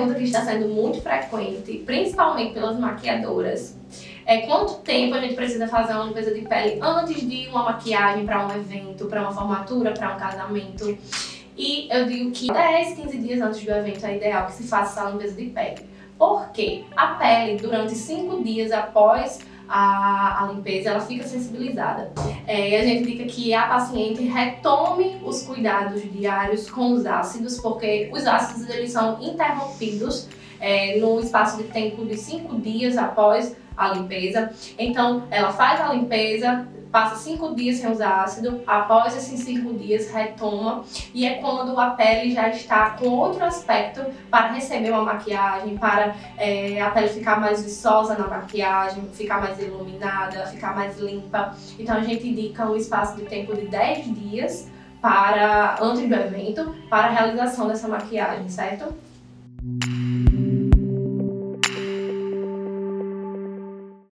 pergunta que está sendo muito frequente, principalmente pelas maquiadoras, é quanto tempo a gente precisa fazer uma limpeza de pele antes de uma maquiagem para um evento, para uma formatura, para um casamento. E eu digo que 10, 15 dias antes do evento é ideal que se faça essa limpeza de pele. Porque a pele, durante 5 dias após a, a, limpeza, ela fica sensibilizada. É, e a gente indica que a paciente retome os cuidados diários com os ácidos, porque os ácidos eles são interrompidos é, no espaço de tempo de 5 dias após a limpeza. Então, ela faz a limpeza, passa cinco dias sem usar ácido, após esses cinco dias retoma e é quando a pele já está com outro aspecto para receber uma maquiagem, para é, a pele ficar mais viçosa na maquiagem, ficar mais iluminada, ficar mais limpa. Então a gente indica um espaço de tempo de 10 dias para antes do evento para a realização dessa maquiagem, certo?